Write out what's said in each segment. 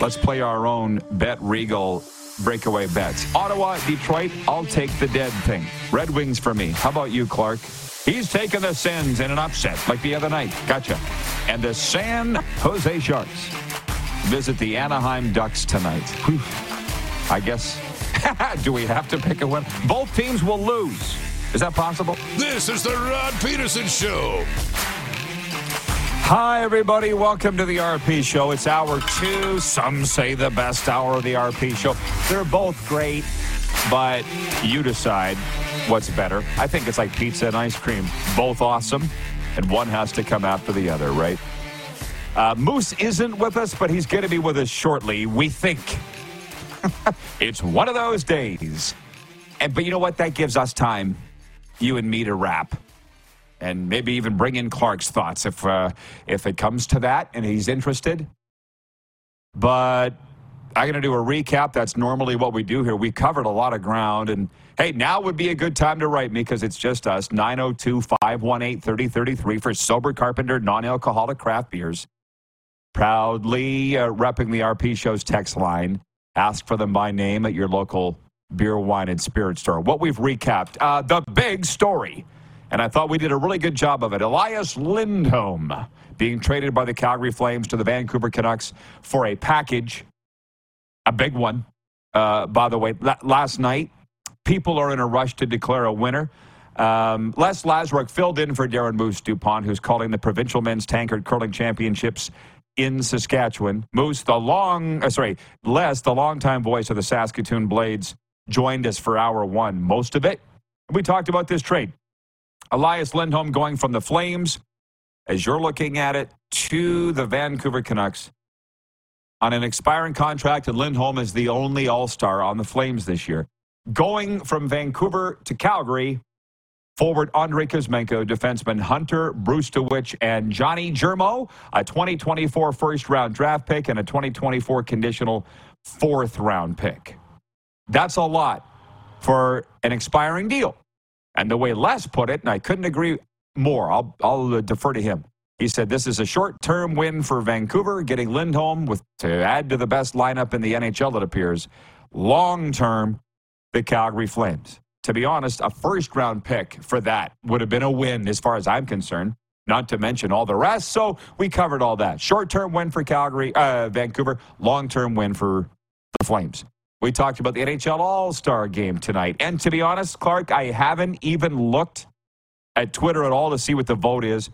Let's play our own Bet Regal breakaway bets. Ottawa, Detroit, I'll take the dead thing. Red Wings for me. How about you, Clark? He's taken the Sens in an upset like the other night. Gotcha. And the San Jose Sharks visit the Anaheim Ducks tonight. Whew. I guess. Do we have to pick a win? Both teams will lose. Is that possible? This is the Rod Pedersen Show. Hi, everybody. Welcome to the RP Show. It's hour two. Some say the best hour of the RP Show. They're both great, but you decide what's better. I think it's like pizza and ice cream. Both awesome, and one has to come after the other, right? Uh, Moose isn't with us, but he's going to be with us shortly, we think. it's one of those days. And But you know what? That gives us time, you and me, to wrap and maybe even bring in Clark's thoughts if uh, if it comes to that and he's interested. But I'm going to do a recap. That's normally what we do here. We covered a lot of ground. And hey, now would be a good time to write me because it's just us 902 518 3033 for Sober Carpenter non alcoholic craft beers. Proudly uh, repping the RP Show's text line. Ask for them by name at your local beer, wine, and spirit store. What we've recapped uh, the big story and I thought we did a really good job of it. Elias Lindholm being traded by the Calgary Flames to the Vancouver Canucks for a package, a big one. Uh, by the way, last night, people are in a rush to declare a winner. Um, Les Lazaruk filled in for Darren Moose DuPont, who's calling the provincial men's tankard curling championships in Saskatchewan. Moose, the long, uh, sorry, Les, the longtime voice of the Saskatoon Blades, joined us for hour one. Most of it, we talked about this trade. Elias Lindholm going from the Flames, as you're looking at it, to the Vancouver Canucks on an expiring contract, and Lindholm is the only All Star on the Flames this year. Going from Vancouver to Calgary, forward Andrei Kuzmenko, defenseman Hunter Brzustewicz, and Joni Jurmo, a 2024 first round draft pick and a 2024 conditional fourth round pick. That's a lot for an expiring deal. And the way Les put it, and I couldn't agree more, I'll, I'll defer to him. He said this is a short-term win for Vancouver, getting Lindholm with to add to the best lineup in the NHL. It appears. Long-term, the Calgary Flames. To be honest, a first-round pick for that would have been a win, as far as I'm concerned. Not to mention all the rest. So we covered all that. Short-term win for Calgary, uh, Vancouver. Long-term win for the Flames. We talked about the NHL All Star game tonight. And to be honest, Clark, I haven't even looked at Twitter at all to see what the vote is.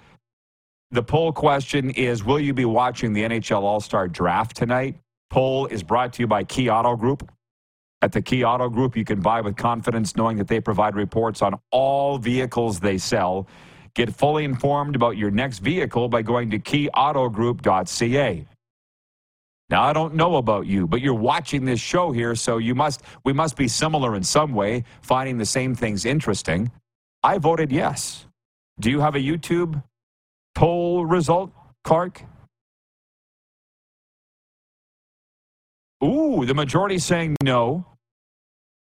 The poll question is Will you be watching the NHL All Star draft tonight? Poll is brought to you by Key Auto Group. At the Key Auto Group, you can buy with confidence knowing that they provide reports on all vehicles they sell. Get fully informed about your next vehicle by going to keyautogroup.ca. Now I don't know about you, but you're watching this show here, so you must we must be similar in some way, finding the same things interesting. I voted yes. Do you have a YouTube poll result, Clark? Ooh, the majority saying no.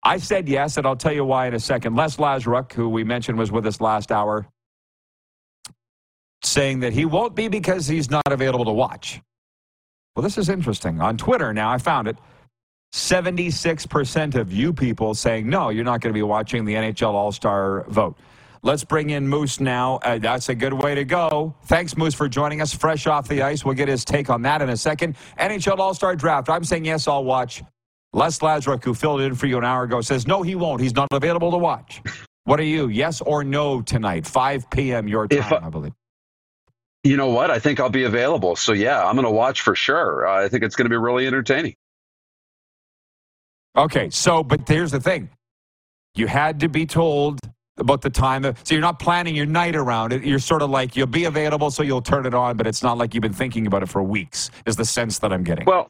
I said yes, and I'll tell you why in a second. Les Lazaruk, who we mentioned was with us last hour, saying that he won't be because he's not available to watch. Well, this is interesting. On Twitter now, I found it. 76% of you people saying, no, you're not going to be watching the NHL All Star vote. Let's bring in Moose now. Uh, that's a good way to go. Thanks, Moose, for joining us fresh off the ice. We'll get his take on that in a second. NHL All Star Draft. I'm saying yes, I'll watch. Les Lazaruk, who filled in for you an hour ago, says no, he won't. He's not available to watch. What are you? Yes or no tonight? 5 p.m. your time, I, I believe. You know what? I think I'll be available. So yeah, I'm going to watch for sure. Uh, I think it's going to be really entertaining. Okay, so but here's the thing: you had to be told about the time. So you're not planning your night around it. You're sort of like you'll be available, so you'll turn it on, but it's not like you've been thinking about it for weeks. Is the sense that I'm getting? Well,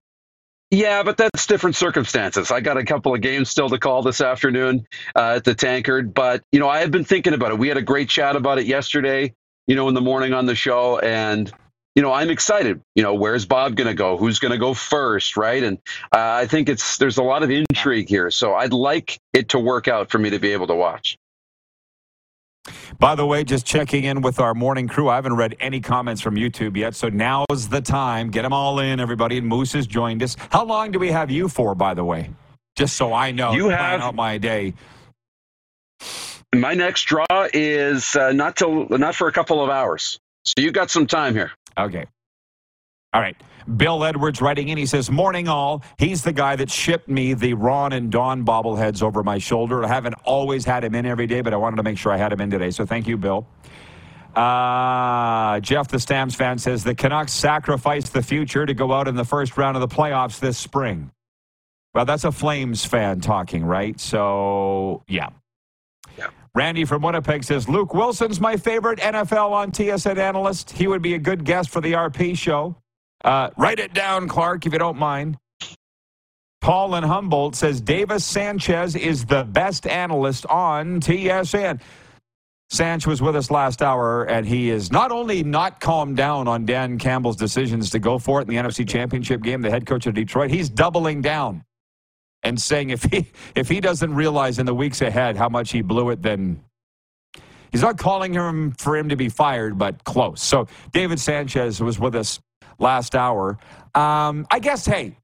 yeah, but that's different circumstances. I got a couple of games still to call this afternoon uh, at the Tankard, but you know I have been thinking about it. We had a great chat about it yesterday you know, in the morning on the show. And, you know, I'm excited. You know, where's Bob going to go? Who's going to go first? Right. And uh, I think it's, there's a lot of intrigue here. So I'd like it to work out for me to be able to watch. By the way, just checking in with our morning crew. I haven't read any comments from YouTube yet, so now's the time. Get them all in, everybody. And Moose has joined us. How long do we have you for, by the way? Just so I know. You have out my day. My next draw is uh, not till not for a couple of hours. So you've got some time here. Okay. All right. Bill Edwards writing in. He says, Morning all. He's the guy that shipped me the Ron and Don bobbleheads over my shoulder. I haven't always had him in every day, but I wanted to make sure I had him in today. So thank you, Bill. Uh, Jeff, the Stamps fan, says the Canucks sacrificed the future to go out in the first round of the playoffs this spring. Well, that's a Flames fan talking, right? So, yeah. Randy from Winnipeg says Luke Willson's my favorite NFL on TSN analyst. He would be a good guest for the RP show. Uh, write it down, Clark, if you don't mind. Paul in Humboldt says Davis Sanchez is the best analyst on TSN. Sanch was with us last hour, and he is not only not calmed down on Dan Campbell's decisions to go for it in the NFC Championship game, the head coach of Detroit, he's doubling down and saying if he if he doesn't realize in the weeks ahead how much he blew it, then he's not calling him for him to be fired, but close. So David Sanchez was with us last hour. Um, I guess hey,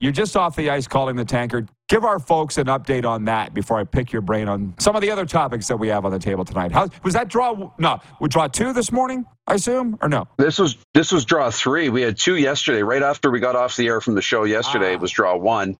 you're just off the ice calling the tankard. Give our folks an update on that before I pick your brain on some of the other topics that we have on the table tonight. How was that draw? No, we draw two this morning, I assume, or no? This was this was draw three. We had two yesterday. Right after we got off the air from the show yesterday, ah. it was draw one.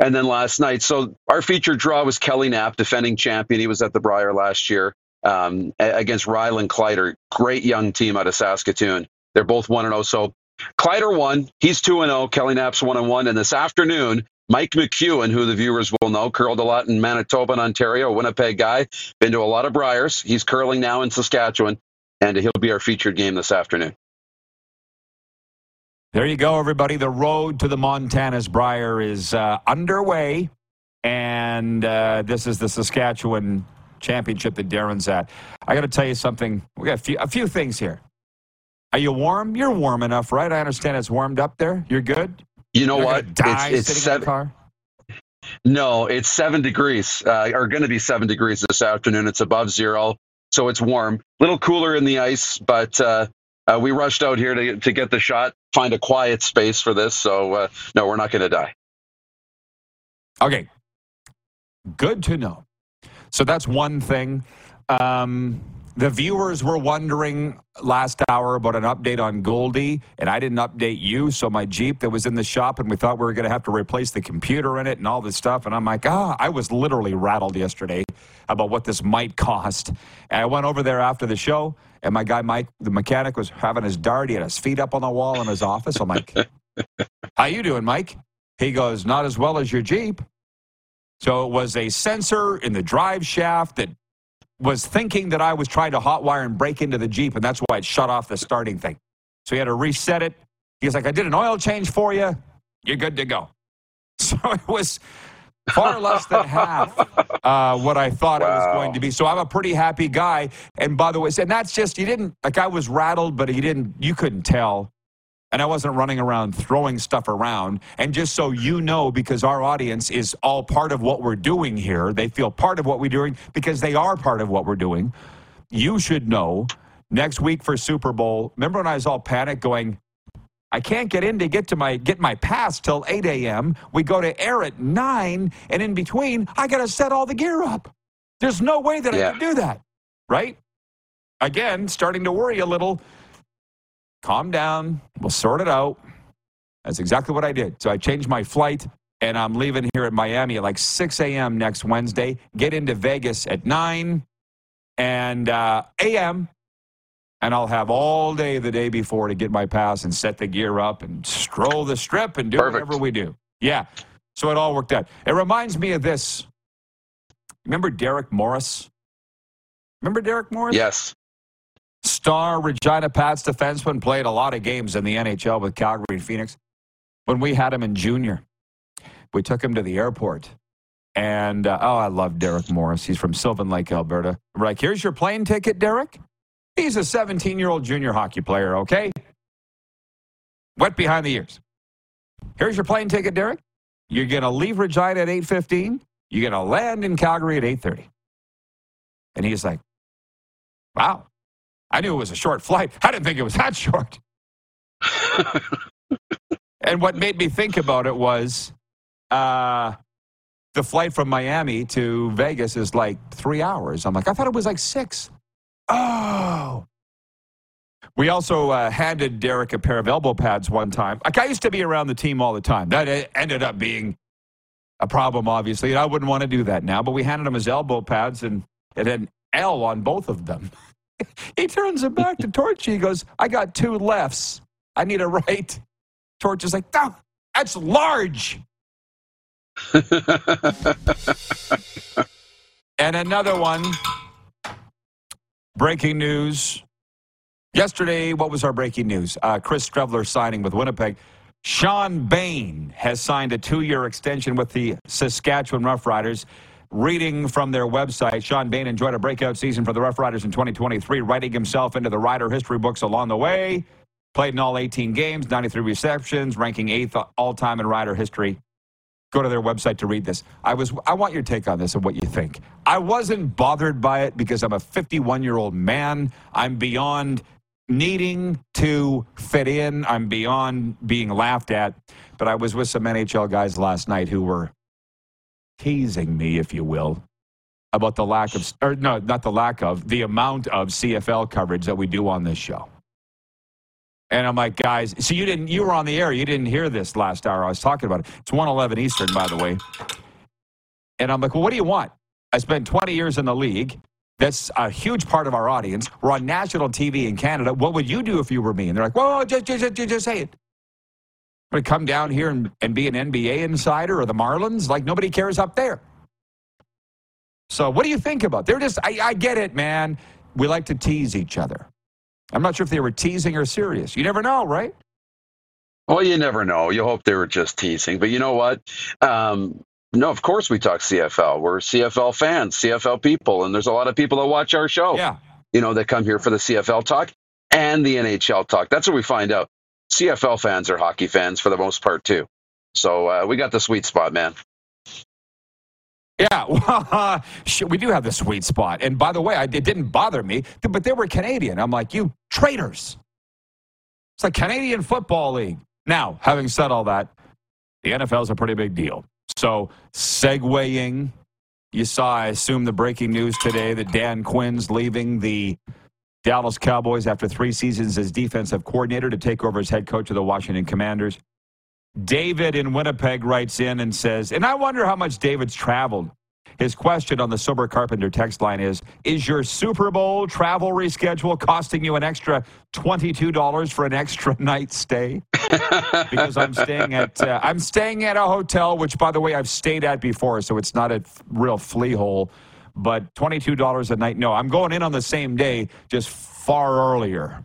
And then last night, so our featured draw was Kelly Knapp, defending champion. He was at the Brier last year um, against Rylan Kleider. Great young team out of Saskatoon. They're both 1 0. So Kleider won. He's 2 0. Kelly Knapp's 1 1. And this afternoon, Mike McEwen, who the viewers will know, curled a lot in Manitoba and Ontario, Winnipeg guy, been to a lot of Briers. He's curling now in Saskatchewan, and he'll be our featured game this afternoon. There you go, everybody. The road to the Montana's Brier is uh, underway, and uh, this is the Saskatchewan championship that Darren's at. I got to tell you something. We got a few, a few things here. Are you warm? You're warm enough, right? I understand it's warmed up there. You're good. You know what? Die it's, it's seven? No, it's seven degrees. Uh, are going to be seven degrees this afternoon. It's above zero, so it's warm. A little cooler in the ice, but uh, uh, we rushed out here to, to get the shot, find a quiet space for this. So, uh, no, we're not going to die. Okay. Good to know. So that's one thing. Um, the viewers were wondering last hour about an update on Goldie, and I didn't update you. So my Jeep that was in the shop, and we thought we were going to have to replace the computer in it and all this stuff. And I'm like, ah, I was literally rattled yesterday about what this might cost. And I went over there after the show, and my guy Mike, the mechanic, was having his dart. He had his feet up on the wall in his office. I'm like, "How you doing, Mike?" He goes, "Not as well as your Jeep." So it was a sensor in the drive shaft that was thinking that I was trying to hotwire and break into the Jeep, and that's why it shut off the starting thing. So he had to reset it. He's like, "I did an oil change for you. You're good to go." So it was far less than half uh, what I thought wow. it was going to be. So I'm a pretty happy guy. And by the way, and that's just he didn't like I was rattled, but he didn't. You couldn't tell. And I wasn't running around throwing stuff around. And just so you know, because our audience is all part of what we're doing here, they feel part of what we're doing because they are part of what we're doing. You should know next week for Super Bowl. Remember when I was all panicked going, I can't get in to get to my get my pass till 8 a.m. We go to air at 9, and in between, I got to set all the gear up. There's no way that yeah. I can do that. right? Again, starting to worry a little. Calm down. We'll sort it out. That's exactly what I did. So I changed my flight and I'm leaving here at Miami at like 6 a.m. next Wednesday. Get into Vegas at 9 and uh, a.m. And I'll have all day the day before to get my pass and set the gear up and stroll the strip and do Perfect. whatever we do. Yeah. So it all worked out. It reminds me of this. Remember Derek Morris? Remember Derek Morris? Yes. Star Regina Pats defenseman played a lot of games in the NHL with Calgary and Phoenix. When we had him in junior, we took him to the airport. And uh, oh, I love Derek Morris. He's from Sylvan Lake, Alberta. We're like, here's your plane ticket, Derek. He's a 17 year old junior hockey player, okay? Wet behind the ears. Here's your plane ticket, Derek. You're going to leave Regina at 8.15. You're going to land in Calgary at 8.30. And he's like, wow, I knew it was a short flight. I didn't think it was that short. and what made me think about it was uh, the flight from Miami to Vegas is like three hours. I'm like, I thought it was like six. Oh. We also uh, handed Derek a pair of elbow pads one time. Like I used to be around the team all the time. That e- ended up being a problem, obviously. And I wouldn't want to do that now. But we handed him his elbow pads, and it had an L on both of them. he turns it back to Torchy. He goes, I got two lefts. I need a right. Torch is like, "No, that's large. And another one. Breaking news. Yesterday, what was our breaking news? Uh, Chris Streveler signing with Winnipeg. Shawn Bane has signed a two year extension with the Saskatchewan Roughriders. Reading from their website, Shawn Bane enjoyed a breakout season for the Roughriders in 2023, writing himself into the Rider history books along the way. Played in all 18 games, 93 receptions, ranking eighth all time in Rider history go to their website to read this. I was I want your take on this and what you think. I wasn't bothered by it because I'm a 51-year-old man. I'm beyond needing to fit in. I'm beyond being laughed at. But I was with some NHL guys last night who were teasing me, if you will, about the lack of or no, not the lack of, the amount of CFL coverage that we do on this show. And I'm like, guys, so you didn't, you were on the air. You didn't hear this last hour. I was talking about it. It's 111 Eastern, by the way. And I'm like, well, what do you want? I spent 20 years in the league. That's a huge part of our audience. We're on national TV in Canada. What would you do if you were me? And they're like, well, just, just, just, just say it. Would come down here and, and be an NBA insider or the Marlins? Like nobody cares up there. So what do you think about? They're just, I, I get it, man. We like to tease each other. I'm not sure if they were teasing or serious. You never know, right? Well, you never know. You hope they were just teasing. But you know what? Um, no, of course we talk CFL. We're CFL fans, CFL people, and there's a lot of people that watch our show. Yeah. You know, that come here for the CFL talk and the NHL talk. That's what we find out. CFL fans are hockey fans for the most part too. So uh, we got the sweet spot, man. Yeah, well, uh, shit, we do have the sweet spot. And by the way, I, it didn't bother me, but they were Canadian. I'm like, you traitors. It's like Canadian Football League. Now, having said all that, the NFL is a pretty big deal. So, segueing, you saw, I assume, the breaking news today that Dan Quinn's leaving the Dallas Cowboys after three seasons as defensive coordinator to take over as head coach of the Washington Commanders. David in Winnipeg writes in and says, and I wonder how much David's traveled. His question on the Sober Carpenter text line is Is your Super Bowl travel reschedule costing you an extra $22 for an extra night stay? because I'm staying at uh, I'm staying at a hotel, which by the way I've stayed at before, so it's not a f- real flea hole. But $22 a night. No, I'm going in on the same day, just far earlier.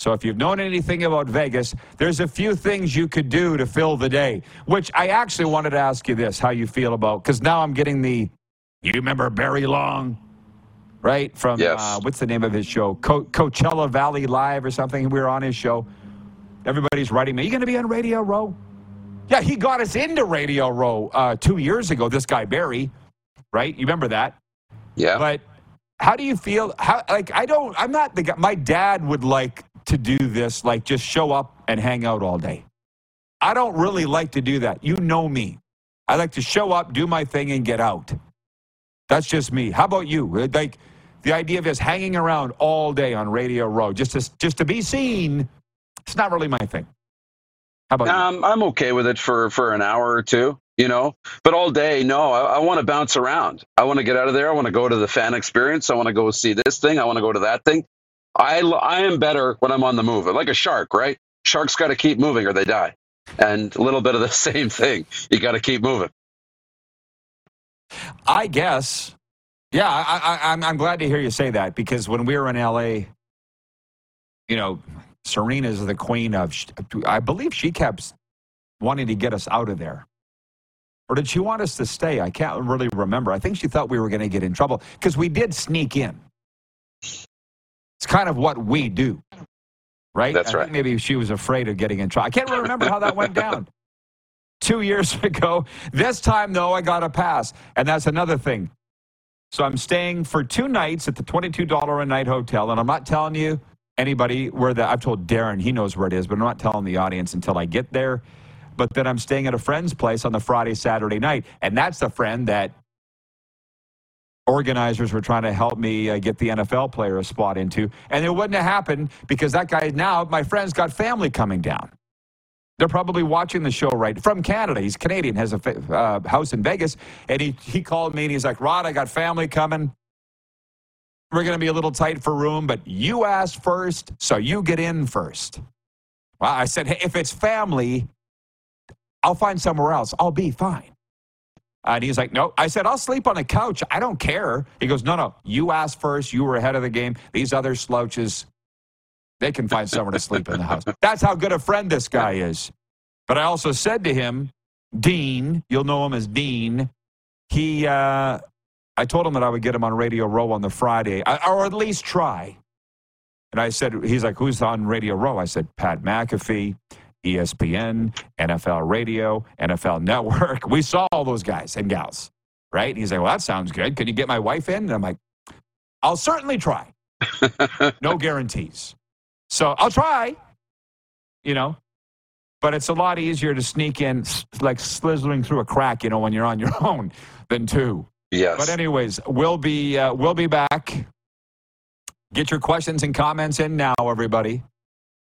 So if you've known anything about Vegas, there's a few things you could do to fill the day, which I actually wanted to ask you this, how you feel about, because now I'm getting the, you remember Barry Long, right? From, Yes. uh, what's the name of his show? Co- Coachella Valley Live or something. We were on his show. Everybody's writing me, you going to be on Radio Row? Yeah, he got us into Radio Row uh, two years ago, this guy Barry, right? You remember that? Yeah. But how do you feel? How like I don't. I'm not the guy. My dad would like to do this, like just show up and hang out all day. I don't really like to do that. You know me. I like to show up, do my thing, and get out. That's just me. How about you? Like, the idea of just hanging around all day on Radio Row just to, just to be seen, it's not really my thing. How about you? Um, I'm okay with it for for an hour or two, you know. But all day, no. I, I want to bounce around. I want to get out of there. I want to go to the fan experience. I want to go see this thing. I want to go to that thing. I I am better when I'm on the move, like a shark, right? Sharks got to keep moving or they die. And a little bit of the same thing. You got to keep moving. I guess. Yeah, I, I, I'm, I'm glad to hear you say that because when we were in LA, you know, Serena's the queen of, I believe she kept wanting to get us out of there. Or did she want us to stay? I can't really remember. I think she thought we were going to get in trouble because we did sneak in. It's kind of what we do, right? That's I right. Think maybe she was afraid of getting in trouble. I can't really remember how that went down. Two years ago. This time, though, I got a pass. And that's another thing. So I'm staying for two nights at the $22 a night hotel. And I'm not telling you anybody where that, I've told Darren, he knows where it is, but I'm not telling the audience until I get there. But then I'm staying at a friend's place on the Friday, Saturday night. And that's the friend that organizers were trying to help me uh, get the NFL player a spot into. And it wouldn't have happened because that guy now, my friend's got family coming down. They're probably watching the show right from Canada. He's Canadian, has a uh, house in Vegas. And he, he called me and he's like, Rod, I got family coming. We're going to be a little tight for room, but you asked first, so you get in first. Well, I said, hey, if it's family, I'll find somewhere else. I'll be fine. And he's like, no. I said, I'll sleep on the couch. I don't care. He goes, no, no. You asked first. You were ahead of the game. These other slouches, they can find somewhere to sleep in the house. That's how good a friend this guy is. But I also said to him, Dean, you'll know him as Dean. He, uh, I told him that I would get him on Radio Row on the Friday, or at least try. And I said, he's like, who's on Radio Row? I said, Pat McAfee, ESPN, NFL Radio, NFL Network. We saw all those guys and gals, right? He's like, well, that sounds good. Can you get my wife in? And I'm like, I'll certainly try. no guarantees. So I'll try, you know, but it's a lot easier to sneak in, like slithering through a crack, you know, when you're on your own than two. Yes. But anyways, we'll be uh, we'll be back. Get your questions and comments in now, everybody.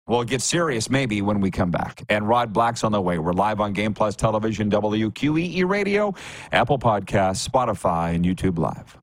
We'll get serious maybe when we come back. And Rod Black's on the way. We're live on Game Plus Television, WQEE Radio, Apple Podcasts, Spotify, and YouTube Live.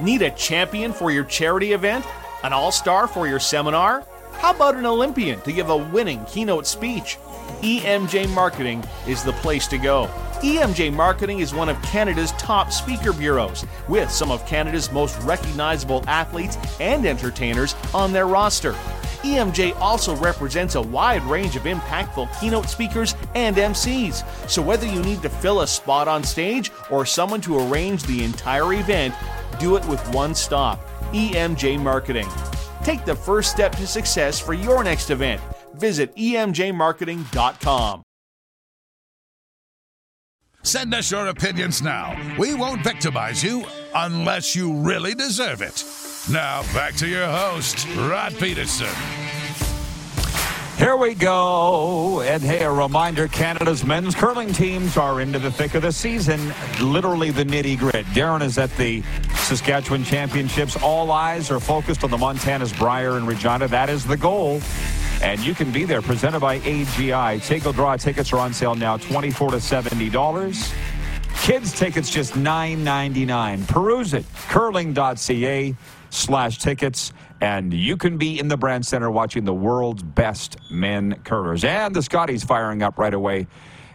Need a champion for your charity event? An all star for your seminar? How about an Olympian to give a winning keynote speech? EMJ Marketing is the place to go. EMJ Marketing is one of Canada's top speaker bureaus, with some of Canada's most recognizable athletes and entertainers on their roster. EMJ also represents a wide range of impactful keynote speakers and MCs. So whether you need to fill a spot on stage or someone to arrange the entire event, do it with one stop EMJ Marketing. Take the first step to success for your next event. Visit emjmarketing.com. Send us your opinions now. We won't victimize you unless you really deserve it. Now, back to your host, Rod Pedersen. Here we go. And hey, a reminder Canada's men's curling teams are into the thick of the season, literally the nitty grit. Darren is at the Saskatchewan Championships. All eyes are focused on the Montana's Brier and Regina. That is the goal. And you can be there, presented by AGI. Take a draw tickets are on sale now, 24 to $70. Kids tickets just $9.99. Peruse it, curling.ca slash tickets and you can be in the Brandt Centre watching the world's best men curlers. And the Scotties firing up right away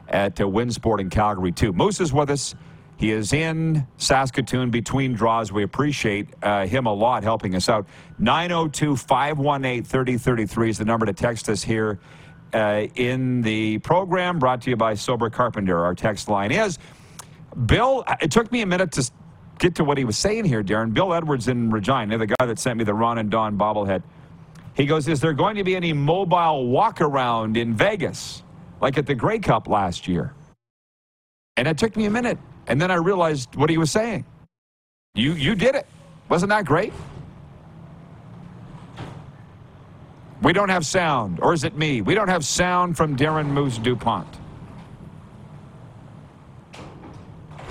at uh, Winsport in Calgary, too. Moose is with us. He is in Saskatoon between draws. We appreciate uh, him a lot helping us out. 902 518 3033 is the number to text us here uh, in the program, brought to you by Sober Carpenter. Our text line is Bill, it took me a minute to get to what he was saying here, Darren. Bill Edwards in Regina, the guy that sent me the Ron and Don bobblehead, he goes, Is there going to be any mobile walk around in Vegas like at the Grey Cup last year? And it took me a minute. And then I realized what he was saying. You, you did it. Wasn't that great? We don't have sound, or is it me? We don't have sound from Darren Moose DuPont.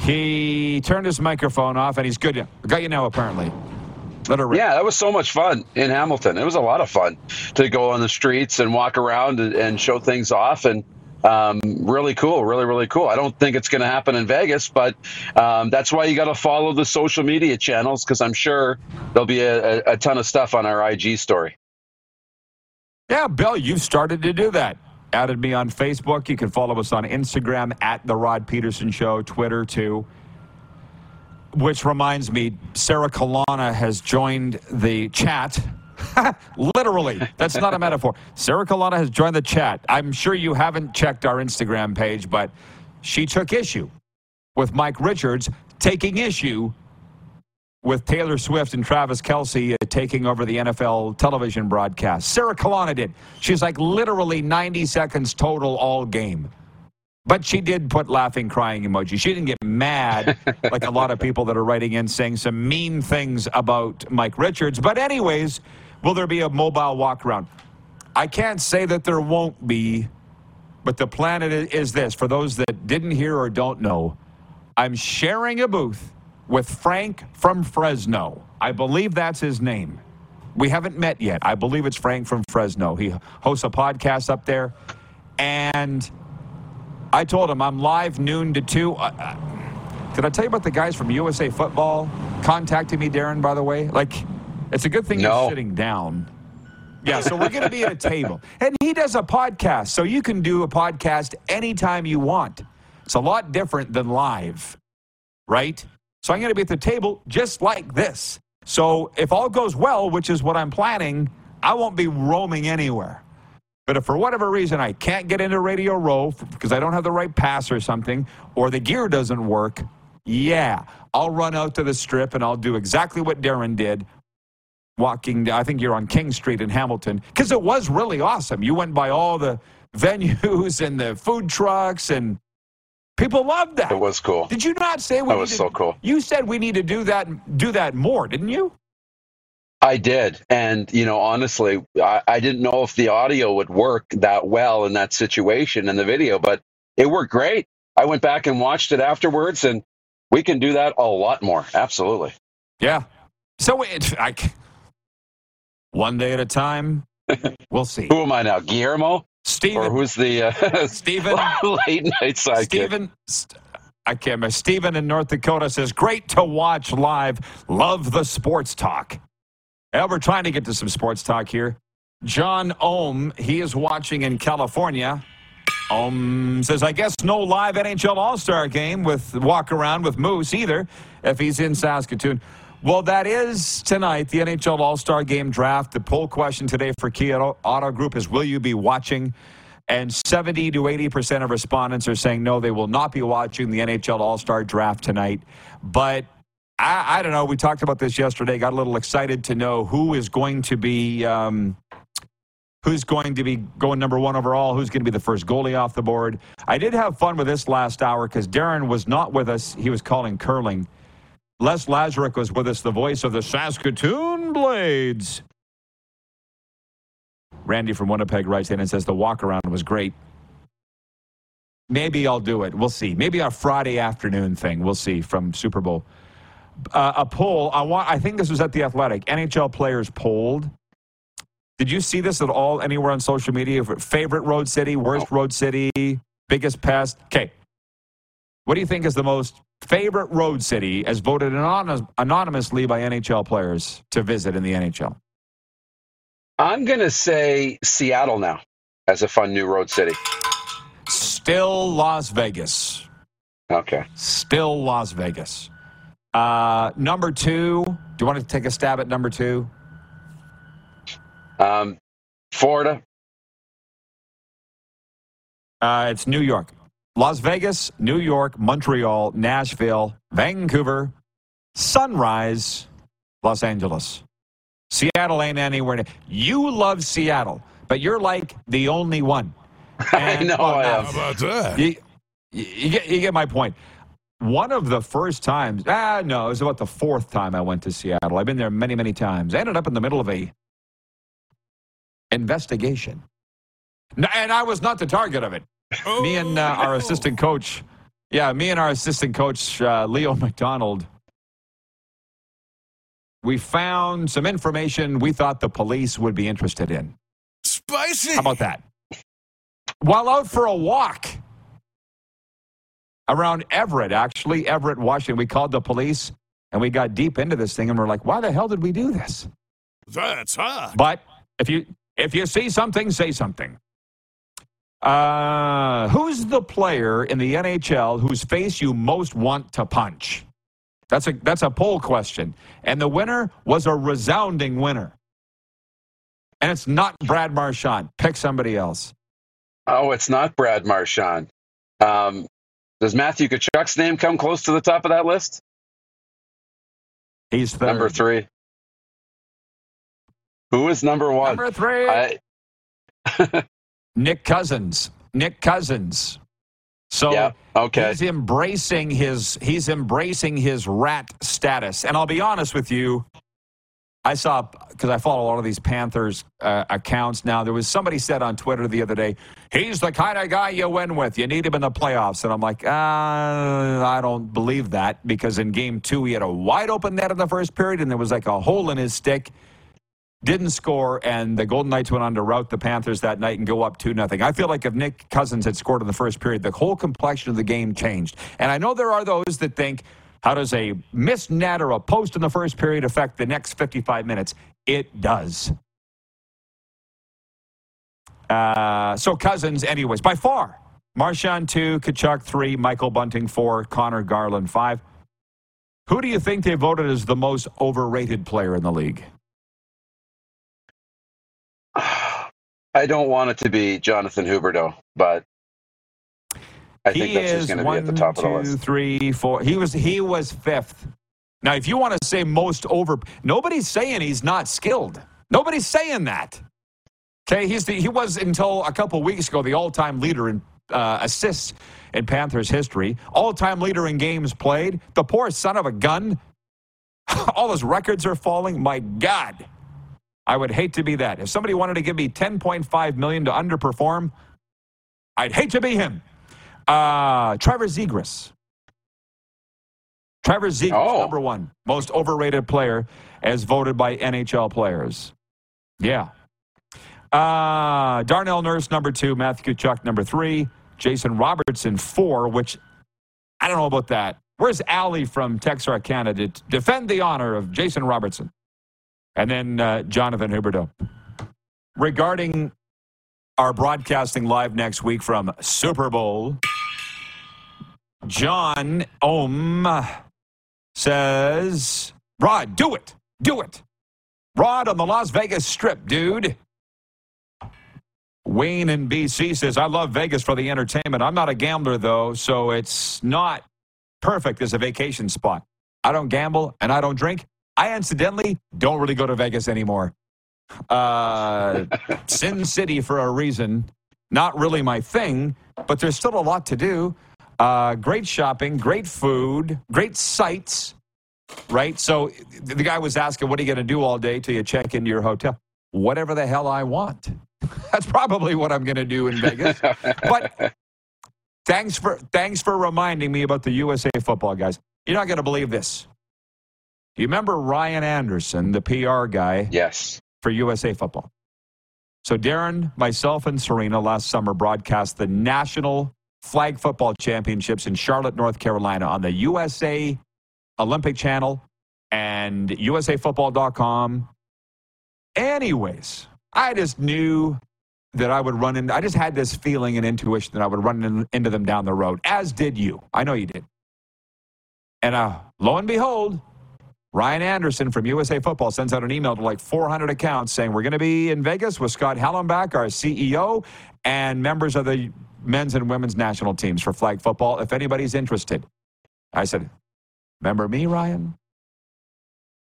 He turned his microphone off and he's good. Got you now, apparently. Let her rip. Yeah, that was so much fun in Hamilton. It was a lot of fun to go on the streets and walk around and, and show things off. And um, really cool, really, really cool. I don't think it's going to happen in Vegas, but um, that's why you got to follow the social media channels because I'm sure there'll be a, a, a ton of stuff on our IG story. Yeah, Bill, you've started to do that added me on Facebook. You can follow us on Instagram at The Rod Pedersen Show, Twitter too. Which reminds me, Sarah Kalana has joined the chat. Literally, that's not a metaphor. Sarah Kalana has joined the chat. I'm sure you haven't checked our Instagram page, but she took issue with Mike Richards taking issue with Taylor Swift and Travis Kelce uh, taking over the NFL television broadcast. Sarah Kalana did. She's like literally 90 seconds total all game. But she did put laughing, crying emoji. She didn't get mad like a lot of people that are writing in saying some mean things about Mike Richards. But, anyways, will there be a mobile walk around? I can't say that there won't be, but the plan is this for those that didn't hear or don't know, I'm sharing a booth with Frank from Fresno. I believe that's his name. We haven't met yet. I believe it's Frank from Fresno. He hosts a podcast up there. And I told him I'm live noon to 2. Uh, uh, did I tell you about the guys from USA Football contacting me, Darren, by the way? Like, it's a good thing no. you're sitting down. Yeah, so we're going to be at a table. And he does a podcast, so you can do a podcast anytime you want. It's a lot different than live, right? So I'm going to be at the table just like this. So if all goes well, which is what I'm planning, I won't be roaming anywhere. But if for whatever reason I can't get into Radio Row because I don't have the right pass or something, or the gear doesn't work, yeah, I'll run out to the strip and I'll do exactly what Darren did. Walking, I think you're on King Street in Hamilton, because it was really awesome. You went by all the venues and the food trucks and People loved that. It was cool. Did you not say we? That was to, so cool. You said we need to do that, do that more, didn't you? I did, and you know, honestly, I, I didn't know if the audio would work that well in that situation in the video, but it worked great. I went back and watched it afterwards, and we can do that a lot more. Absolutely. Yeah. So it, I, one day at a time. We'll see. Who am I now, Guillermo? Stephen. Or who's the uh, Stephen late night sidekick? Stephen. I can't remember. Stephen in North Dakota says, "Great to watch live. Love the sports talk." Well, we're trying to get to some sports talk here. John Ohm, he is watching in California. Ohm says, I guess no live NHL All Star game with walk around with Moose either if he's in Saskatoon. Well, that is tonight, the NHL All Star Game draft. The poll question today for Key Auto Group is Will you be watching? And 70 to 80% of respondents are saying no, they will not be watching the NHL All Star draft tonight. But I, I, don't know. We talked about this yesterday. Got a little excited to know who is going to be. Um, who's going to be going number one overall, who's going to be the first goalie off the board. I did have fun with this last hour because Darren was not with us. He was calling curling. Les Lazaruk was with us, the voice of the Saskatoon Blades. Randy from Winnipeg writes in and says the walk around was great. Maybe I'll do it. We'll see. Maybe a Friday afternoon thing. We'll see from Super Bowl. Uh, a poll. I want. I think this was at the Athletic. NHL players polled. Did you see this at all anywhere on social media? Favorite road city, worst road city, biggest pest. Okay. What do you think is the most favorite road city as voted anonymous, anonymously by NHL players to visit in the NHL? I'm going to say Seattle now as a fun new road city. Still Las Vegas. Okay. Still Las Vegas. Uh, number two. Do you want to take a stab at number two? Um, Florida. Uh, it's New York. Las Vegas, New York, Montreal, Nashville, Vancouver, Sunrise, Los Angeles. Seattle ain't anywhere. Near. You love Seattle, but you're like the only one. And, I know well, I am. How about that? You, you, get, you get my point. One of the first times, ah, no, it was about the fourth time I went to Seattle. I've been there many, many times. I ended up in the middle of a investigation. And I was not the target of it. Oh. Me and uh, our assistant coach, yeah, me and our assistant coach, uh, Leo McDonald, we found some information we thought the police would be interested in. Spicy. How about that? While out for a walk around Everett, actually, Everett, Washington, we called the police and we got deep into this thing and we're like, why the hell did we do this? That's hot. But if you if you see something, say something. Uh, who's the player in the NHL whose face you most want to punch? That's a that's a poll question, and the winner was a resounding winner. And it's not Brad Marchand. Pick somebody else. Oh, it's not Brad Marchand. Um, does Matthew Tkachuk's name come close to the top of that list? He's third. number three. Who is number one? Number three. I... Nick Cousins. Nick Cousins. So yeah, okay. he's embracing his he's embracing his rat status. And I'll be honest with you, I saw because I follow a lot of these Panthers uh, accounts now. There was somebody said on Twitter the other day, he's the kind of guy you win with. You need him in the playoffs, and I'm like, uh, I don't believe that because in Game Two he had a wide open net in the first period, and there was like a hole in his stick didn't score, and the Golden Knights went on to rout the Panthers that night and go up 2 nothing. I feel like if Nick Cousins had scored in the first period, the whole complexion of the game changed. And I know there are those that think, how does a missed net or a post in the first period affect the next 55 minutes? It does. Uh, so Cousins, anyways, by far. Marchand 2, Tkachuk 3, Michael Bunting 4, Conor Garland 5. Who do you think they voted as the most overrated player in the league? I don't want it to be Jonathan Huberdeau, but I he think that's just going to be at the top two, of the list. Three, four. He was he was fifth. Now, if you want to say most over, nobody's saying he's not skilled. Nobody's saying that. Okay, he's the he was until a couple weeks ago the all-time leader in uh, assists in Panthers history, all-time leader in games played. The poor son of a gun. All his records are falling. My God. I would hate to be that. If somebody wanted to give me 10.5 million to underperform, I'd hate to be him. Uh, Trevor Zegras. Trevor Zegras, oh. number one, most overrated player as voted by NHL players. Yeah. Uh, Darnell Nurse, number two. Matthew Tkachuk, number three. Jason Robertson, four, which I don't know about that. Where's Ali from Texarkana to defend the honor of Jason Robertson? And then uh, Jonathan Huberdeau. Regarding our broadcasting live next week from Super Bowl, John Ohm says, Rod, do it. Do it. Rod on the Las Vegas Strip, dude. Wayne in BC says, I love Vegas for the entertainment. I'm not a gambler, though, so it's not perfect as a vacation spot. I don't gamble and I don't drink, I incidentally don't really go to Vegas anymore. Uh, Sin City for a reason. Not really my thing, but there's still a lot to do. Uh, great shopping, great food, great sights, right? So the guy was asking, What are you going to do all day till you check into your hotel? Whatever the hell I want. That's probably what I'm going to do in Vegas. but thanks for thanks for reminding me about the USA football guys. You're not going to believe this. Do you remember Ryan Anderson, the PR guy? Yes. For USA football. So Darren, myself, and Serena last summer broadcast the national flag football championships in Charlotte, North Carolina on the USA Olympic Channel and USAFootball.com. Anyways, I just knew that I would run in. I just had this feeling and intuition that I would run in, into them down the road, as did you. I know you did. And uh, lo and behold, Ryan Anderson from USA Football sends out an email to like 400 accounts saying, We're going to be in Vegas with Scott Hallenbeck, our CEO, and members of the men's and women's national teams for flag football if anybody's interested. I said, Remember me, Ryan?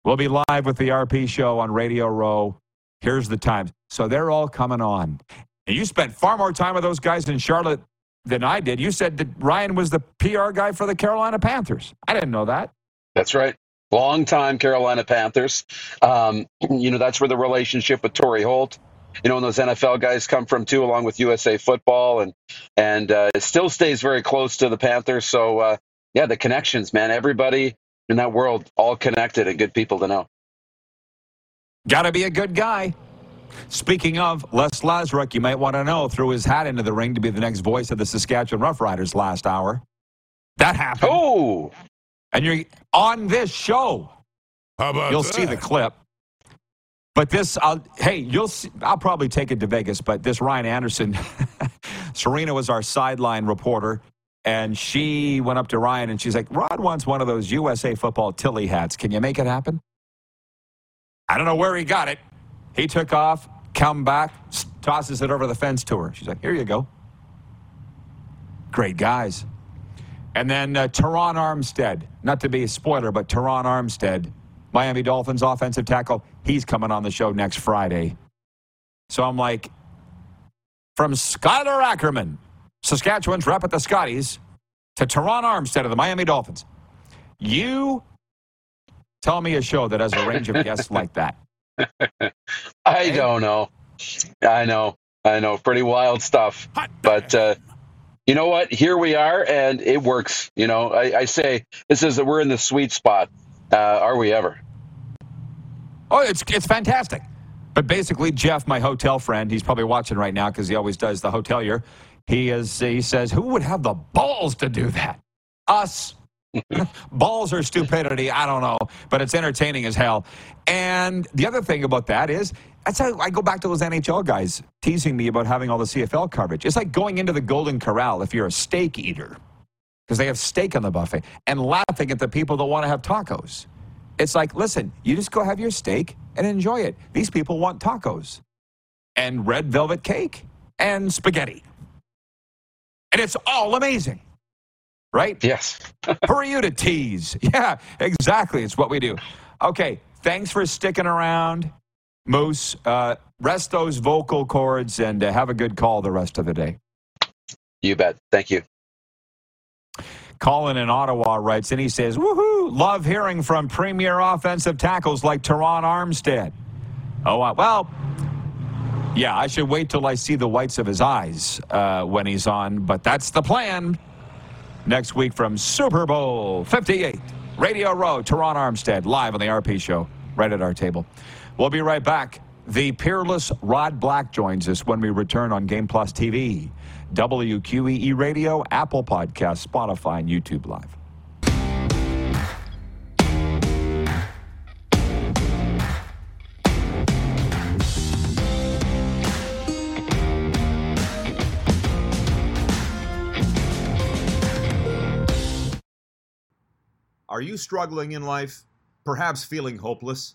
We'll be live with the RP show on Radio Row. Here's the times. So they're all coming on. And you spent far more time with those guys in Charlotte than I did. You said that Ryan was the PR guy for the Carolina Panthers. I didn't know that. That's right. Long time Carolina Panthers. Um, you know, that's where the relationship with Torry Holt, you know, and those NFL guys come from too, along with USA football and, and, uh, it still stays very close to the Panthers. So, uh, yeah, the connections, man, everybody in that world, all connected and good people to know. Got to be a good guy. Speaking of Les Lazaruk, you might want to know, threw his hat into the ring to be the next voice of the Saskatchewan Roughriders last hour. That happened. Oh, and you're on this show. How about You'll that? see the clip. But this, I'll, hey, you'll see, I'll probably take it to Vegas. But this Ryan Anderson, Serena was our sideline reporter, and she went up to Ryan and she's like, "Rod wants one of those USA Football Tilly hats. Can you make it happen?" I don't know where he got it. He took off, come back, tosses it over the fence to her. She's like, "Here you go." Great guys. And then uh, Teron Armstead, not to be a spoiler, but Teron Armstead, Miami Dolphins offensive tackle, he's coming on the show next Friday. So I'm like, from Skylar Ackerman, Saskatchewan's rep at the Scotties, to Teron Armstead of the Miami Dolphins. You tell me a show that has a range of guests like that. I don't know. I know. I know. Pretty wild stuff. But uh, you know what? Here we are, and it works. You know, I, I say this is that we're in the sweet spot. Uh, are we ever? Oh, it's it's fantastic. But basically, Jeff, my hotel friend, he's probably watching right now because he always does the hotelier. He is. He says, "Who would have the balls to do that? Us." balls or stupidity, I don't know, but it's entertaining as hell. And the other thing about that is, that's how I go back to those NHL guys teasing me about having all the CFL coverage. It's like going into the Golden Corral if you're a steak eater, because they have steak on the buffet, and laughing at the people that want to have tacos. It's like, listen, you just go have your steak and enjoy it. These people want tacos and red velvet cake and spaghetti. And it's all amazing, right? Yes. Who are you to tease? Yeah, exactly. It's what we do. Okay, thanks for sticking around, Moose. Uh, rest those vocal cords and uh, have a good call the rest of the day. You bet. Thank you. Colin in Ottawa writes, and he says, Woohoo! Love hearing from premier offensive tackles like Teron Armstead. Oh, uh, well, yeah, I should wait till I see the whites of his eyes uh, when he's on, but that's the plan. Next week from Super Bowl 58, Radio Row, Teron Armstead, live on the RP Show, right at our table. We'll be right back. The peerless Rod Black joins us when we return on Game Plus TV, WQEE Radio, Apple Podcast, Spotify, and YouTube Live. Are you struggling in life, perhaps feeling hopeless,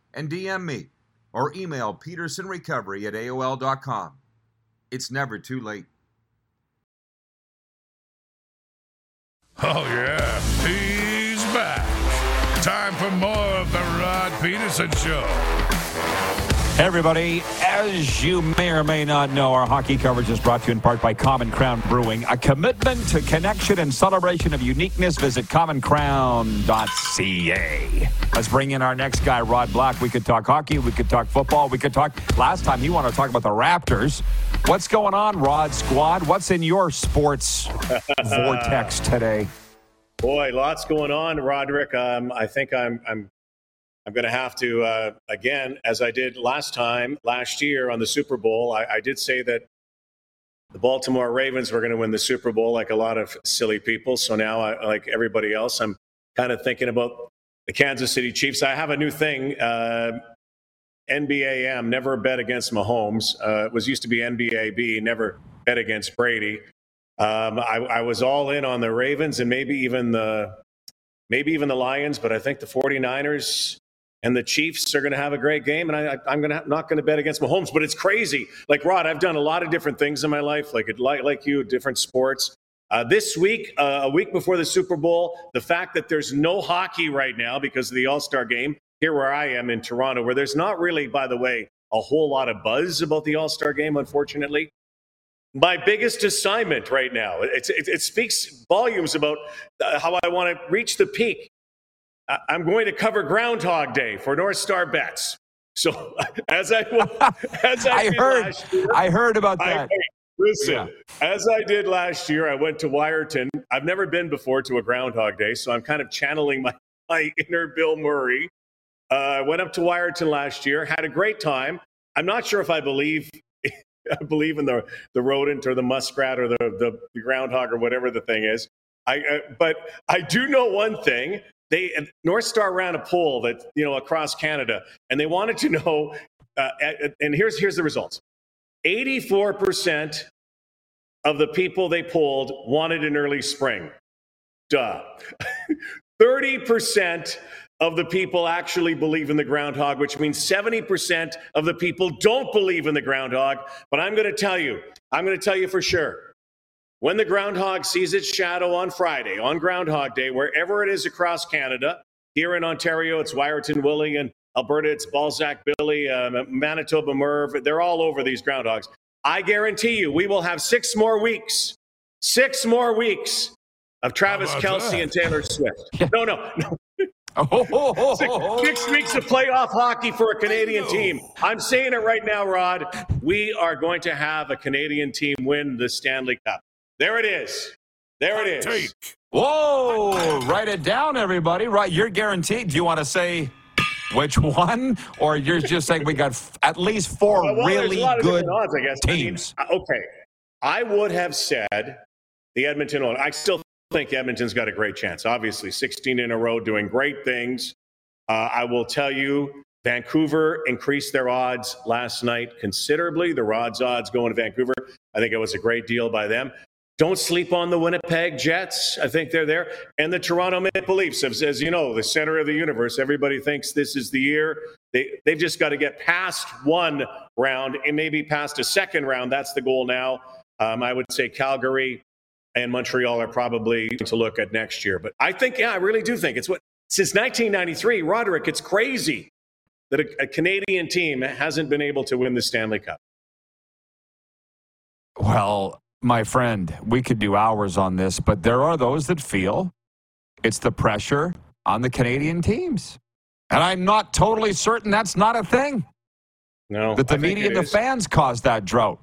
and DM me or email pedersenrecovery at AOL.com. it's never too late. Oh, yeah. He's back. Time for more of the Rod Pedersen Show. Hey everybody, as you may or may not know, our hockey coverage is brought to you in part by Common Crown Brewing. A commitment to connection and celebration of uniqueness. Visit commoncrown.ca. Let's bring in our next guy, Rod Black. We could talk hockey, we could talk football, we could talk. Last time he wanted to talk about the Raptors. What's going on, Rod Squad? What's in your sports vortex today? Boy, lots going on, Roderick. Um, I think I'm I'm I'm going to have to, uh, again, as I did last time, last year on the Super Bowl, I, I did say that the Baltimore Ravens were going to win the Super Bowl like a lot of silly people. So now, I, like everybody else, I'm kind of thinking about the Kansas City Chiefs. I have a new thing. Uh, NBAM, never bet against Mahomes. Uh, it was used to be NBAB, never bet against Brady. Um, I, I was all in on the Ravens and maybe even the maybe even the Lions, but I think the 49ers and the Chiefs are going to have a great game. And I, am going to not going to bet against Mahomes, but it's crazy. Like Rod, I've done a lot of different things in my life, like like, like you, different sports. Uh, this week, uh, a week before the Super Bowl, the fact that there's no hockey right now because of the All Star game here where I am in Toronto, where there's not really, by the way, a whole lot of buzz about the All Star game, unfortunately. My biggest assignment right now, it, it, it speaks volumes about uh, how I want to reach the peak I'm going to cover Groundhog Day for North Star Bets. So as I as I, I heard year, I heard about that. I, listen, yeah. as I did last year, I went to Wiarton. I've never been before to a Groundhog Day, so I'm kind of channeling my my inner Bill Murray. Uh, I went up to Wiarton last year, had a great time. I'm not sure if I believe I believe in the the rodent or the muskrat or the the, the groundhog or whatever the thing is. I, uh, but I do know one thing they North Star ran a poll that you know across Canada, and they wanted to know. Uh, and here's here's the results: eighty-four percent of the people they polled wanted an early spring. Duh. Thirty percent of the people actually believe in the groundhog, which means 70% of the people don't believe in the groundhog. But I'm going to tell you, I'm going to tell you for sure when the groundhog sees its shadow on Friday, on Groundhog Day, wherever it is across Canada, here in Ontario, it's Wiarton Willie, and Alberta, it's Balzac Billy, um, Manitoba Merv. They're all over these groundhogs. I guarantee you, we will have six more weeks, six more weeks of Travis Kelce that? and Taylor Swift. No, no, no. six, six weeks of playoff hockey for a Canadian team. I'm saying it right now, Rod. We are going to have a Canadian team win the Stanley Cup. There it is. There it is. Take. Whoa! Write it down, everybody. Right, you're guaranteed. Do you want to say which one, or you're just saying we got f- at least four well, really good odds, I guess. teams? I mean, uh, okay, I would have said the Edmonton. I still think Edmonton's got a great chance. Obviously, 16 in a row, doing great things. Uh, I will tell you, Vancouver increased their odds last night considerably. The Rod's odds going to Vancouver. I think it was a great deal by them. Don't sleep on the Winnipeg Jets. I think they're there. And the Toronto Maple Leafs, as, you know, the center of the universe. Everybody thinks this is the year. They, they've just got to get past one round and maybe past a second round. That's the goal now. Um, I would say Calgary and Montreal are probably to look at next year. But I think, yeah, I really do think it's what since 1993, Roderick, it's crazy that a, a Canadian team hasn't been able to win the Stanley Cup. Well, my friend, we could do hours on this, but there are those that feel it's the pressure on the Canadian teams. And I'm not totally certain that's not a thing. No. That the media and the is. fans caused that drought.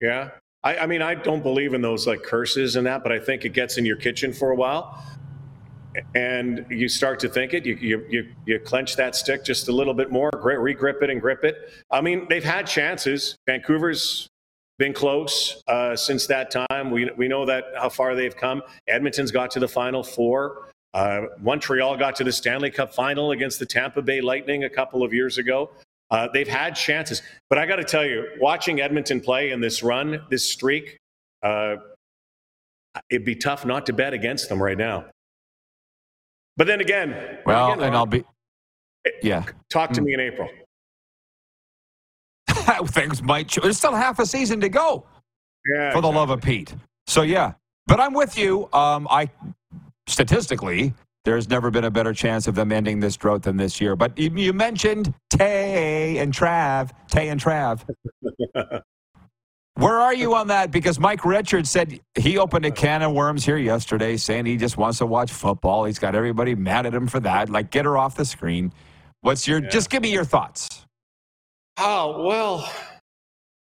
Yeah. I, I, mean, I don't believe in those like curses and that, but I think it gets in your kitchen for a while. And you start to think it, you, you, you, you clench that stick just a little bit more, re-grip it and grip it. I mean, they've had chances. Vancouver's been close uh, since that time. We, we know that how far they've come. Edmonton's got to the Final Four. Uh, Montreal got to the Stanley Cup final against the Tampa Bay Lightning a couple of years ago. Uh, they've had chances. But I got to tell you, watching Edmonton play in this run, this streak, uh, it'd be tough not to bet against them right now. But then again, well, again, and I'll be, yeah. Talk to mm. me in April. things might. Ch- There's still half a season to go. Yeah, for the love of Pete. So yeah, but I'm with you. Um, I statistically, there's never been a better chance of them ending this drought than this year. But you, you mentioned Tay and Trav, Tay and Trav. Where are you on that? Because Mike Richards said he opened a can of worms here yesterday, saying he just wants to watch football. He's got everybody mad at him for that. Like, get her off the screen. What's your? Just give me your thoughts. Oh well,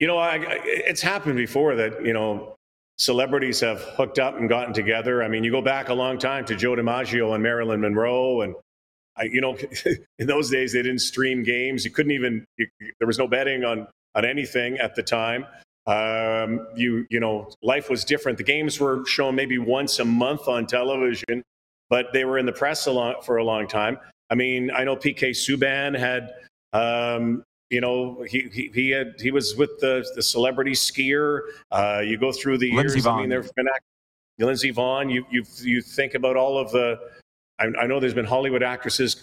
you know, I, it's happened before that you know celebrities have hooked up and gotten together. I mean, you go back a long time to Joe DiMaggio and Marilyn Monroe, and I, you know, in those days they didn't stream games. You couldn't even. You, there was no betting on on anything at the time. Um, you you know, life was different. The games were shown maybe once a month on television, but they were in the press a long, for a long time. I mean, I know PK Subban had um, you know, he, he, he had he was with the the celebrity skier. Uh, you go through the Lindsey years. I Vonn. mean, there've been Lindsey Vonn. You you you think about all of the. I, I know there's been Hollywood actresses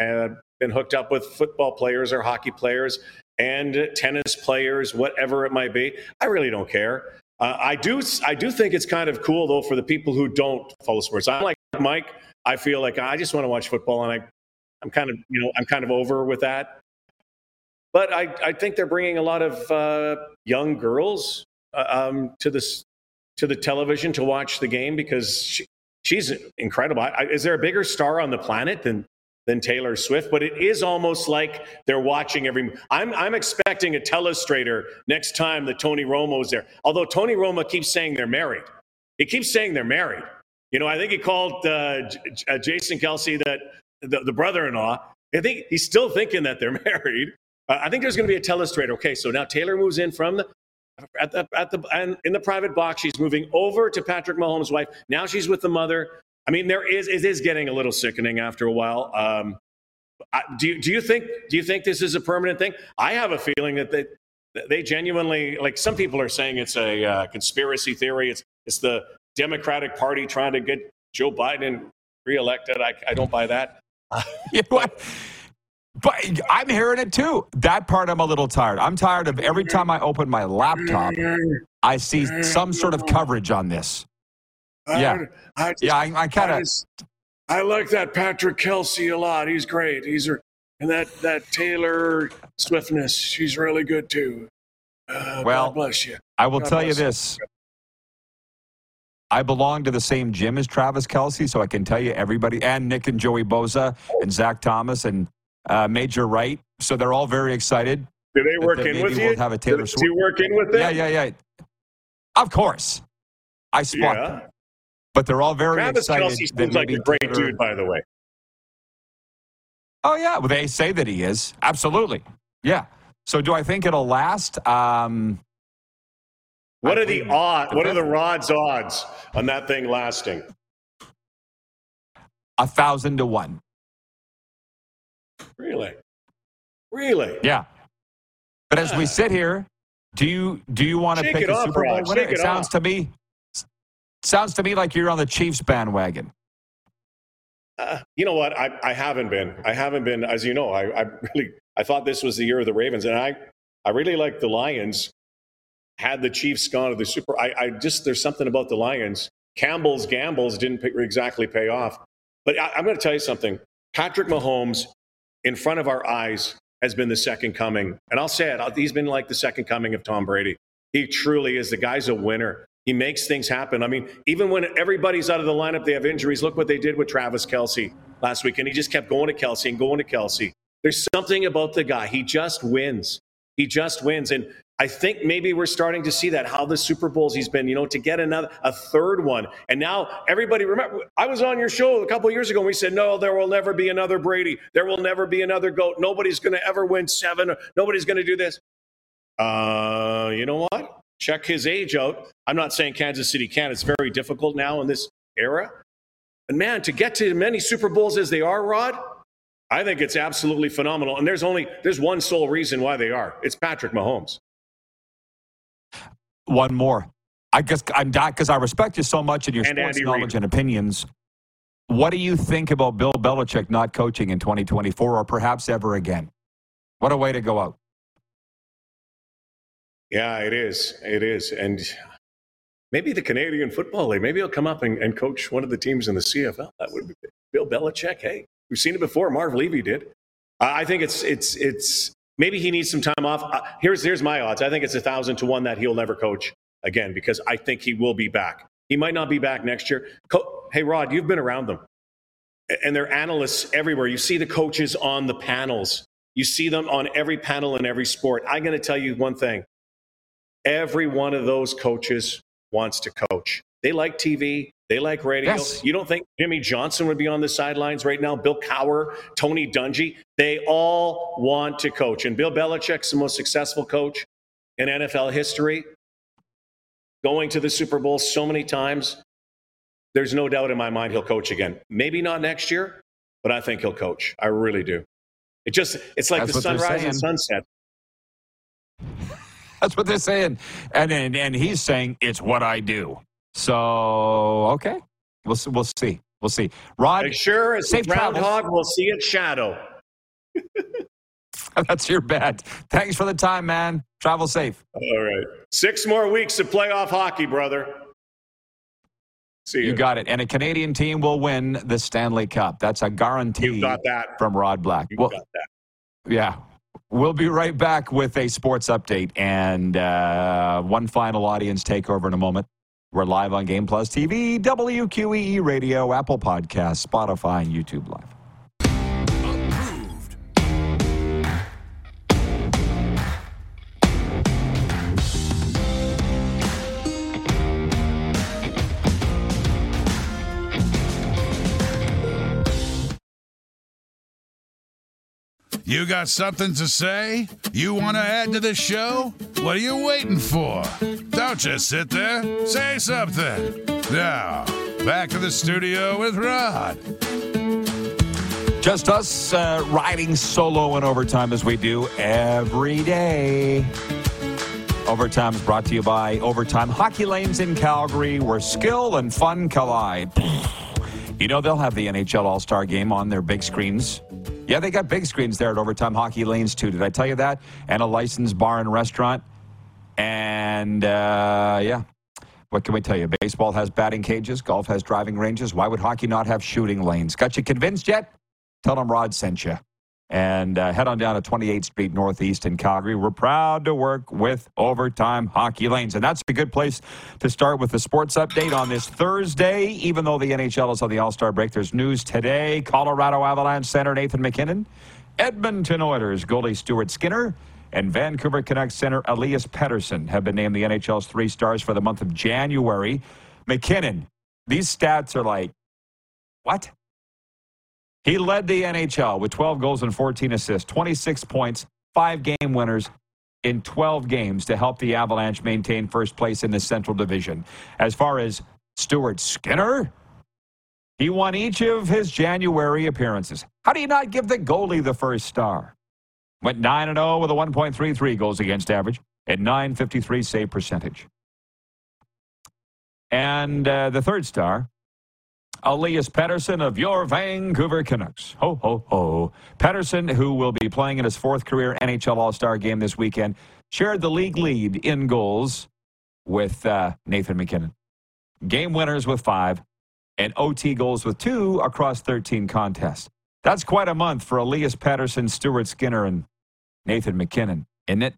uh, been hooked up with football players or hockey players and tennis players, whatever it might be. I really don't care. Uh, I do I do think it's kind of cool though for the people who don't follow sports. I'm like Mike. I feel like I just want to watch football, and I I'm kind of you know I'm kind of over with that. But I, I think they're bringing a lot of uh, young girls uh, um, to this to the television to watch the game because she, she's incredible. I, is there a bigger star on the planet than than Taylor Swift? But it is almost like they're watching every. I'm I'm expecting a telestrator next time that Tony Romo's there. Although Tony Romo keeps saying they're married, he keeps saying they're married. You know, I think he called uh, J- uh, Jason Kelce that the, the brother-in-law. I think he's still thinking that they're married. I think there's going to be a telestrator. Okay, so now Taylor moves in from the at the at the and in the private box. She's moving over to Patrick Mahomes' wife. Now she's with the mother. I mean, there is it is getting a little sickening after a while. Um, I, do you, do you think do you think this is a permanent thing? I have a feeling that they they genuinely like some people are saying it's a uh, conspiracy theory. It's it's the Democratic Party trying to get Joe Biden reelected. I, I don't buy that. What? But I'm hearing it too. That part I'm a little tired. I'm tired of every time I open my laptop, I see some sort of coverage on this. Yeah. I, I just- Yeah, I, I kind of. I like that Patrick Kelce a lot. He's great. He's a- and that that Taylor Swiftness. She's really good too. Uh, Well, God bless you. I will God tell you. this. I belong to the same gym as Travis Kelce, so I can tell you everybody, and Nick and Joey Bosa, and Zach Thomas, and uh, Major Wright. So they're all very excited. Do they work in with you? have a Taylor Do Swift. you work in with them? Yeah, yeah, yeah. Of course. I spot Yeah. them. But they're all very Travis excited. Kelce that seems like a great Taylor- dude, by the way. Oh yeah, well they say that he is absolutely. Yeah. So do I think it'll last? Um, What I are the odds? What are the Rod's odds on that thing lasting? a thousand to one. Really? Really? Yeah. But as we sit here, do you do you want to Shake pick it a off, Super Bowl Rod. winner? Shake It sounds off. to me sounds to me like you're on the Chiefs bandwagon. Uh, you know what? I, I haven't been. I haven't been. As you know, I, I really I thought this was the year of the Ravens, and I I really like the Lions. Had the Chiefs gone to the Super, I, I just there's something about the Lions. Campbell's gambles didn't pay, exactly pay off. But I, I'm going to tell you something. Patrick Mahomes, in front of our eyes, has been the second coming, and I'll say it. He's been like the second coming of Tom Brady. He truly is. The guy's a winner. He makes things happen. I mean, even when everybody's out of the lineup, they have injuries. Look what they did with Travis Kelce last week, and he just kept going to Kelce and going to Kelce. There's something about the guy. He just wins. He just wins. And I think maybe we're starting to see that how the Super Bowls he's been, you know, to get another a third one. And now everybody remember I was on your show a couple years ago and we said, No, there will never be another Brady. There will never be another GOAT. Nobody's gonna ever win seven. Nobody's gonna do this. Uh, you know what? Check his age out. I'm not saying Kansas City can. It's very difficult now in this era. And man, to get to many Super Bowls as they are, Rod, I think it's absolutely phenomenal. And there's only there's one sole reason why they are. It's Patrick Mahomes. One more. I guess I'm not because I respect you so much in your And sports Andy knowledge Reid. and opinions. What do you think about Bill Belichick not coaching in 2024 or perhaps ever again? What a way to go out. Yeah, it is. It is. And maybe the Canadian Football League, maybe he'll come up and, and coach one of the teams in the CFL. That would be Bill Belichick. Hey, we've seen it before. Marv Levy did. I think it's it's it's maybe he needs some time off. Uh, here's here's my odds. I think it's a thousand to one that he'll never coach again because I think he will be back. He might not be back next year. Co- hey, Rod, you've been around them, and they're analysts everywhere. You see the coaches on the panels. You see them on every panel in every sport. I'm going to tell you one thing. Every one of those coaches wants to coach. They like TV. They like radio. Yes. You don't think Jimmy Johnson would be on the sidelines right now? Bill Cowher, Tony Dungy. They all want to coach. And Bill Belichick's the most successful coach in NFL history, going to the Super Bowl so many times. There's no doubt in my mind he'll coach again. Maybe not next year, but I think he'll coach. I really do. It just it's like That's the sunrise and sunset. That's what they're saying. And, and and he's saying it's what I do. So okay, we'll we'll see. We'll see. Rod, sure safe groundhog. We'll see its shadow. That's your bet. Thanks for the time, man. Travel safe. All right. Six more weeks of playoff hockey, brother. See you. You got it. And a Canadian team will win the Stanley Cup. That's a guarantee. You got that from Rod Black. You well, got that. Yeah. We'll be right back with a sports update and uh, one final audience takeover in a moment. We're live on Game Plus TV, WQEE Radio, Apple Podcasts, Spotify, and YouTube Live. You got something to say? You want to add to the show? What are you waiting for? Don't just sit there. Say something. Now, back to the studio with Rod. Just us uh, riding solo in overtime as we do every day. Overtime is brought to you by Overtime Hockey Lanes in Calgary, where skill and fun collide. You know, they'll have the NHL All Star game on their big screens yeah, they got big screens there at Overtime Hockey Lanes, too. Did I tell you that? And a licensed bar and restaurant. And uh, yeah, what can we tell you? Baseball has batting cages, golf has driving ranges. Why would hockey not have shooting lanes? Got you convinced yet? Tell them Rod sent you and uh, head on down to 28th Street Northeast in Calgary. We're proud to work with Overtime Hockey Lanes, and that's a good place to start with the sports update on this Thursday. Even though the NHL is on the All Star break, there's news today. Colorado Avalanche center Nathan MacKinnon, Edmonton Oilers goalie Stuart Skinner. And Vancouver Canucks center Elias Pettersson have been named the NHL's three stars for the month of January. MacKinnon, these stats are like, what? He led the NHL with 12 goals and 14 assists, 26 points, five game winners in 12 games to help the Avalanche maintain first place in the Central Division. As far as Stuart Skinner, he won each of his January appearances. How do you not give the goalie the first star? Went 9 0 with a 1.33 goals against average and 953 save percentage. And uh, the third star, Elias Pettersson of your Vancouver Canucks. Ho, ho, ho. Pettersson, who will be playing in his fourth career NHL All Star game this weekend, shared the league lead in goals with uh, Nathan MacKinnon. Game winners with five and OT goals with two across 13 contests. That's quite a month for Elias Pettersson, Stuart Skinner, and Nathan MacKinnon, isn't it?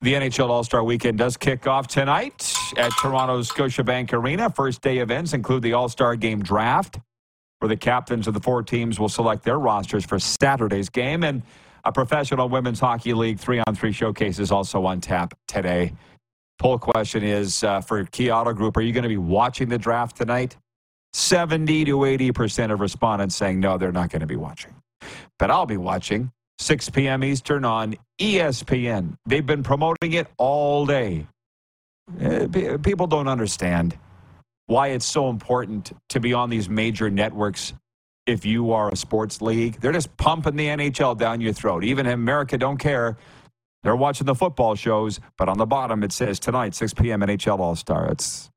The NHL All Star Weekend does kick off tonight at Toronto's Scotiabank Arena. First day events include the All Star Game Draft, where the captains of the four teams will select their rosters for Saturday's game, and a professional women's hockey league three on three showcase is also on tap today. Poll question is uh, for Key Auto Group: Are you going to be watching the draft tonight? Seventy to eighty percent of respondents saying no, they're not going to be watching, but I'll be watching. 6 p.m. Eastern on ESPN. They've been promoting it all day. Uh, people don't understand why it's so important to be on these major networks if you are a sports league. They're just pumping the NHL down your throat. Even in America don't care. They're watching the football shows, but on the bottom it says tonight, 6 p.m. NHL All Star. It's,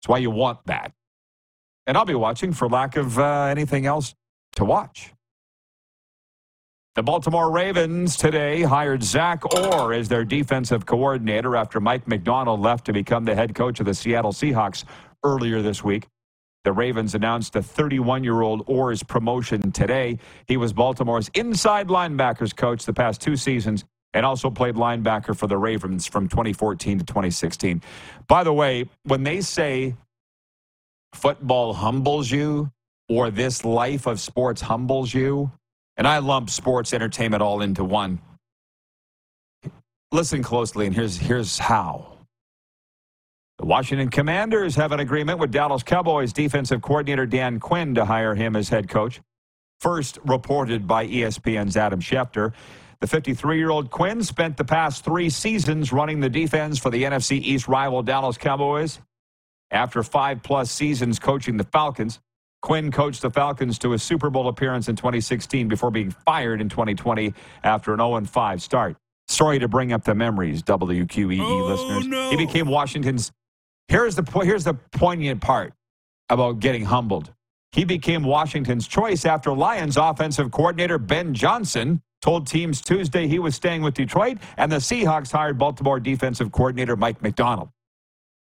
it's why you want that. And I'll be watching for lack of uh, anything else to watch. The Baltimore Ravens today hired Zach Orr as their defensive coordinator after Mike Macdonald left to become the head coach of the Seattle Seahawks earlier this week. The Ravens announced the 31 year old Orr's promotion today. He was Baltimore's inside linebackers coach the past two seasons and also played linebacker for the Ravens from 2014 to 2016. By the way, when they say football humbles you or this life of sports humbles you, and I lump sports entertainment all into one. Listen closely, and here's, here's how. The Washington Commanders have an agreement with Dallas Cowboys defensive coordinator Dan Quinn to hire him as head coach. First reported by ESPN's Adam Schefter. The 53 year old Quinn spent the past three seasons running the defense for the NFC East rival Dallas Cowboys. After five plus seasons coaching the Falcons, Quinn coached the Falcons to a Super Bowl appearance in 2016 before being fired in 2020 after an 0 5 start. Sorry to bring up the memories, WQEE oh, listeners. No. He became Washington's. Here's the here's the poignant part about getting humbled. He became Washington's choice after Lions offensive coordinator Ben Johnson told teams Tuesday he was staying with Detroit, and the Seahawks hired Baltimore defensive coordinator Mike Macdonald.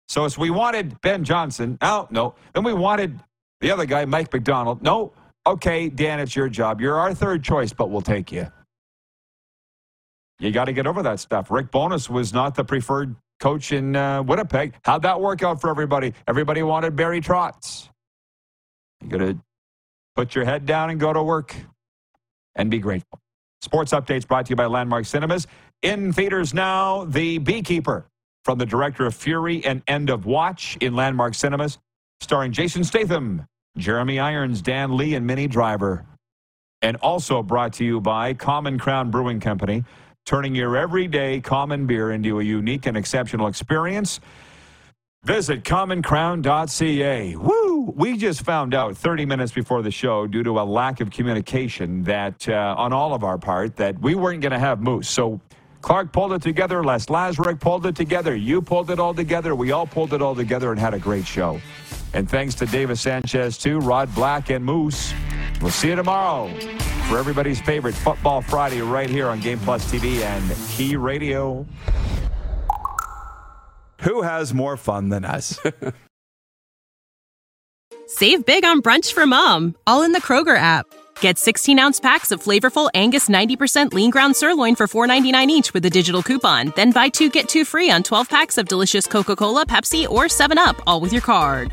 So as we wanted Ben Johnson, oh no, then we wanted the other guy, Mike Macdonald, no, okay, Dan, it's your job. You're our third choice, but we'll take you. You got to get over that stuff. Rick Bowness was not the preferred coach in uh, Winnipeg. How'd that work out for everybody? Everybody wanted Barry Trotz. You got to put your head down and go to work and be grateful. Sports updates brought to you by Landmark Cinemas. In theaters now, The Beekeeper from the director of Fury and End of Watch in Landmark Cinemas, starring Jason Statham Jeremy Irons, Dan Lee, and Minnie Driver. And also brought to you by Common Crown Brewing Company, turning your everyday common beer into a unique and exceptional experience. Visit commoncrown.ca. Woo! We just found out 30 minutes before the show, due to a lack of communication that uh, on all of our part, that we weren't going to have Moose. So Clark pulled it together. Les Lazaruk pulled it together. You pulled it all together. We all pulled it all together and had a great show. And thanks to Davis Sanchez, too, Rod Black, and Moose. We'll see you tomorrow for everybody's favorite Football Friday right here on Game Plus TV and Key Radio. Who has more fun than us? Save big on brunch for mom, all in the Kroger app. Get 16 ounce packs of flavorful Angus 90% lean ground sirloin for $4.99 each with a digital coupon. Then buy two get two free on 12 packs of delicious Coca Cola, Pepsi, or 7UP, all with your card.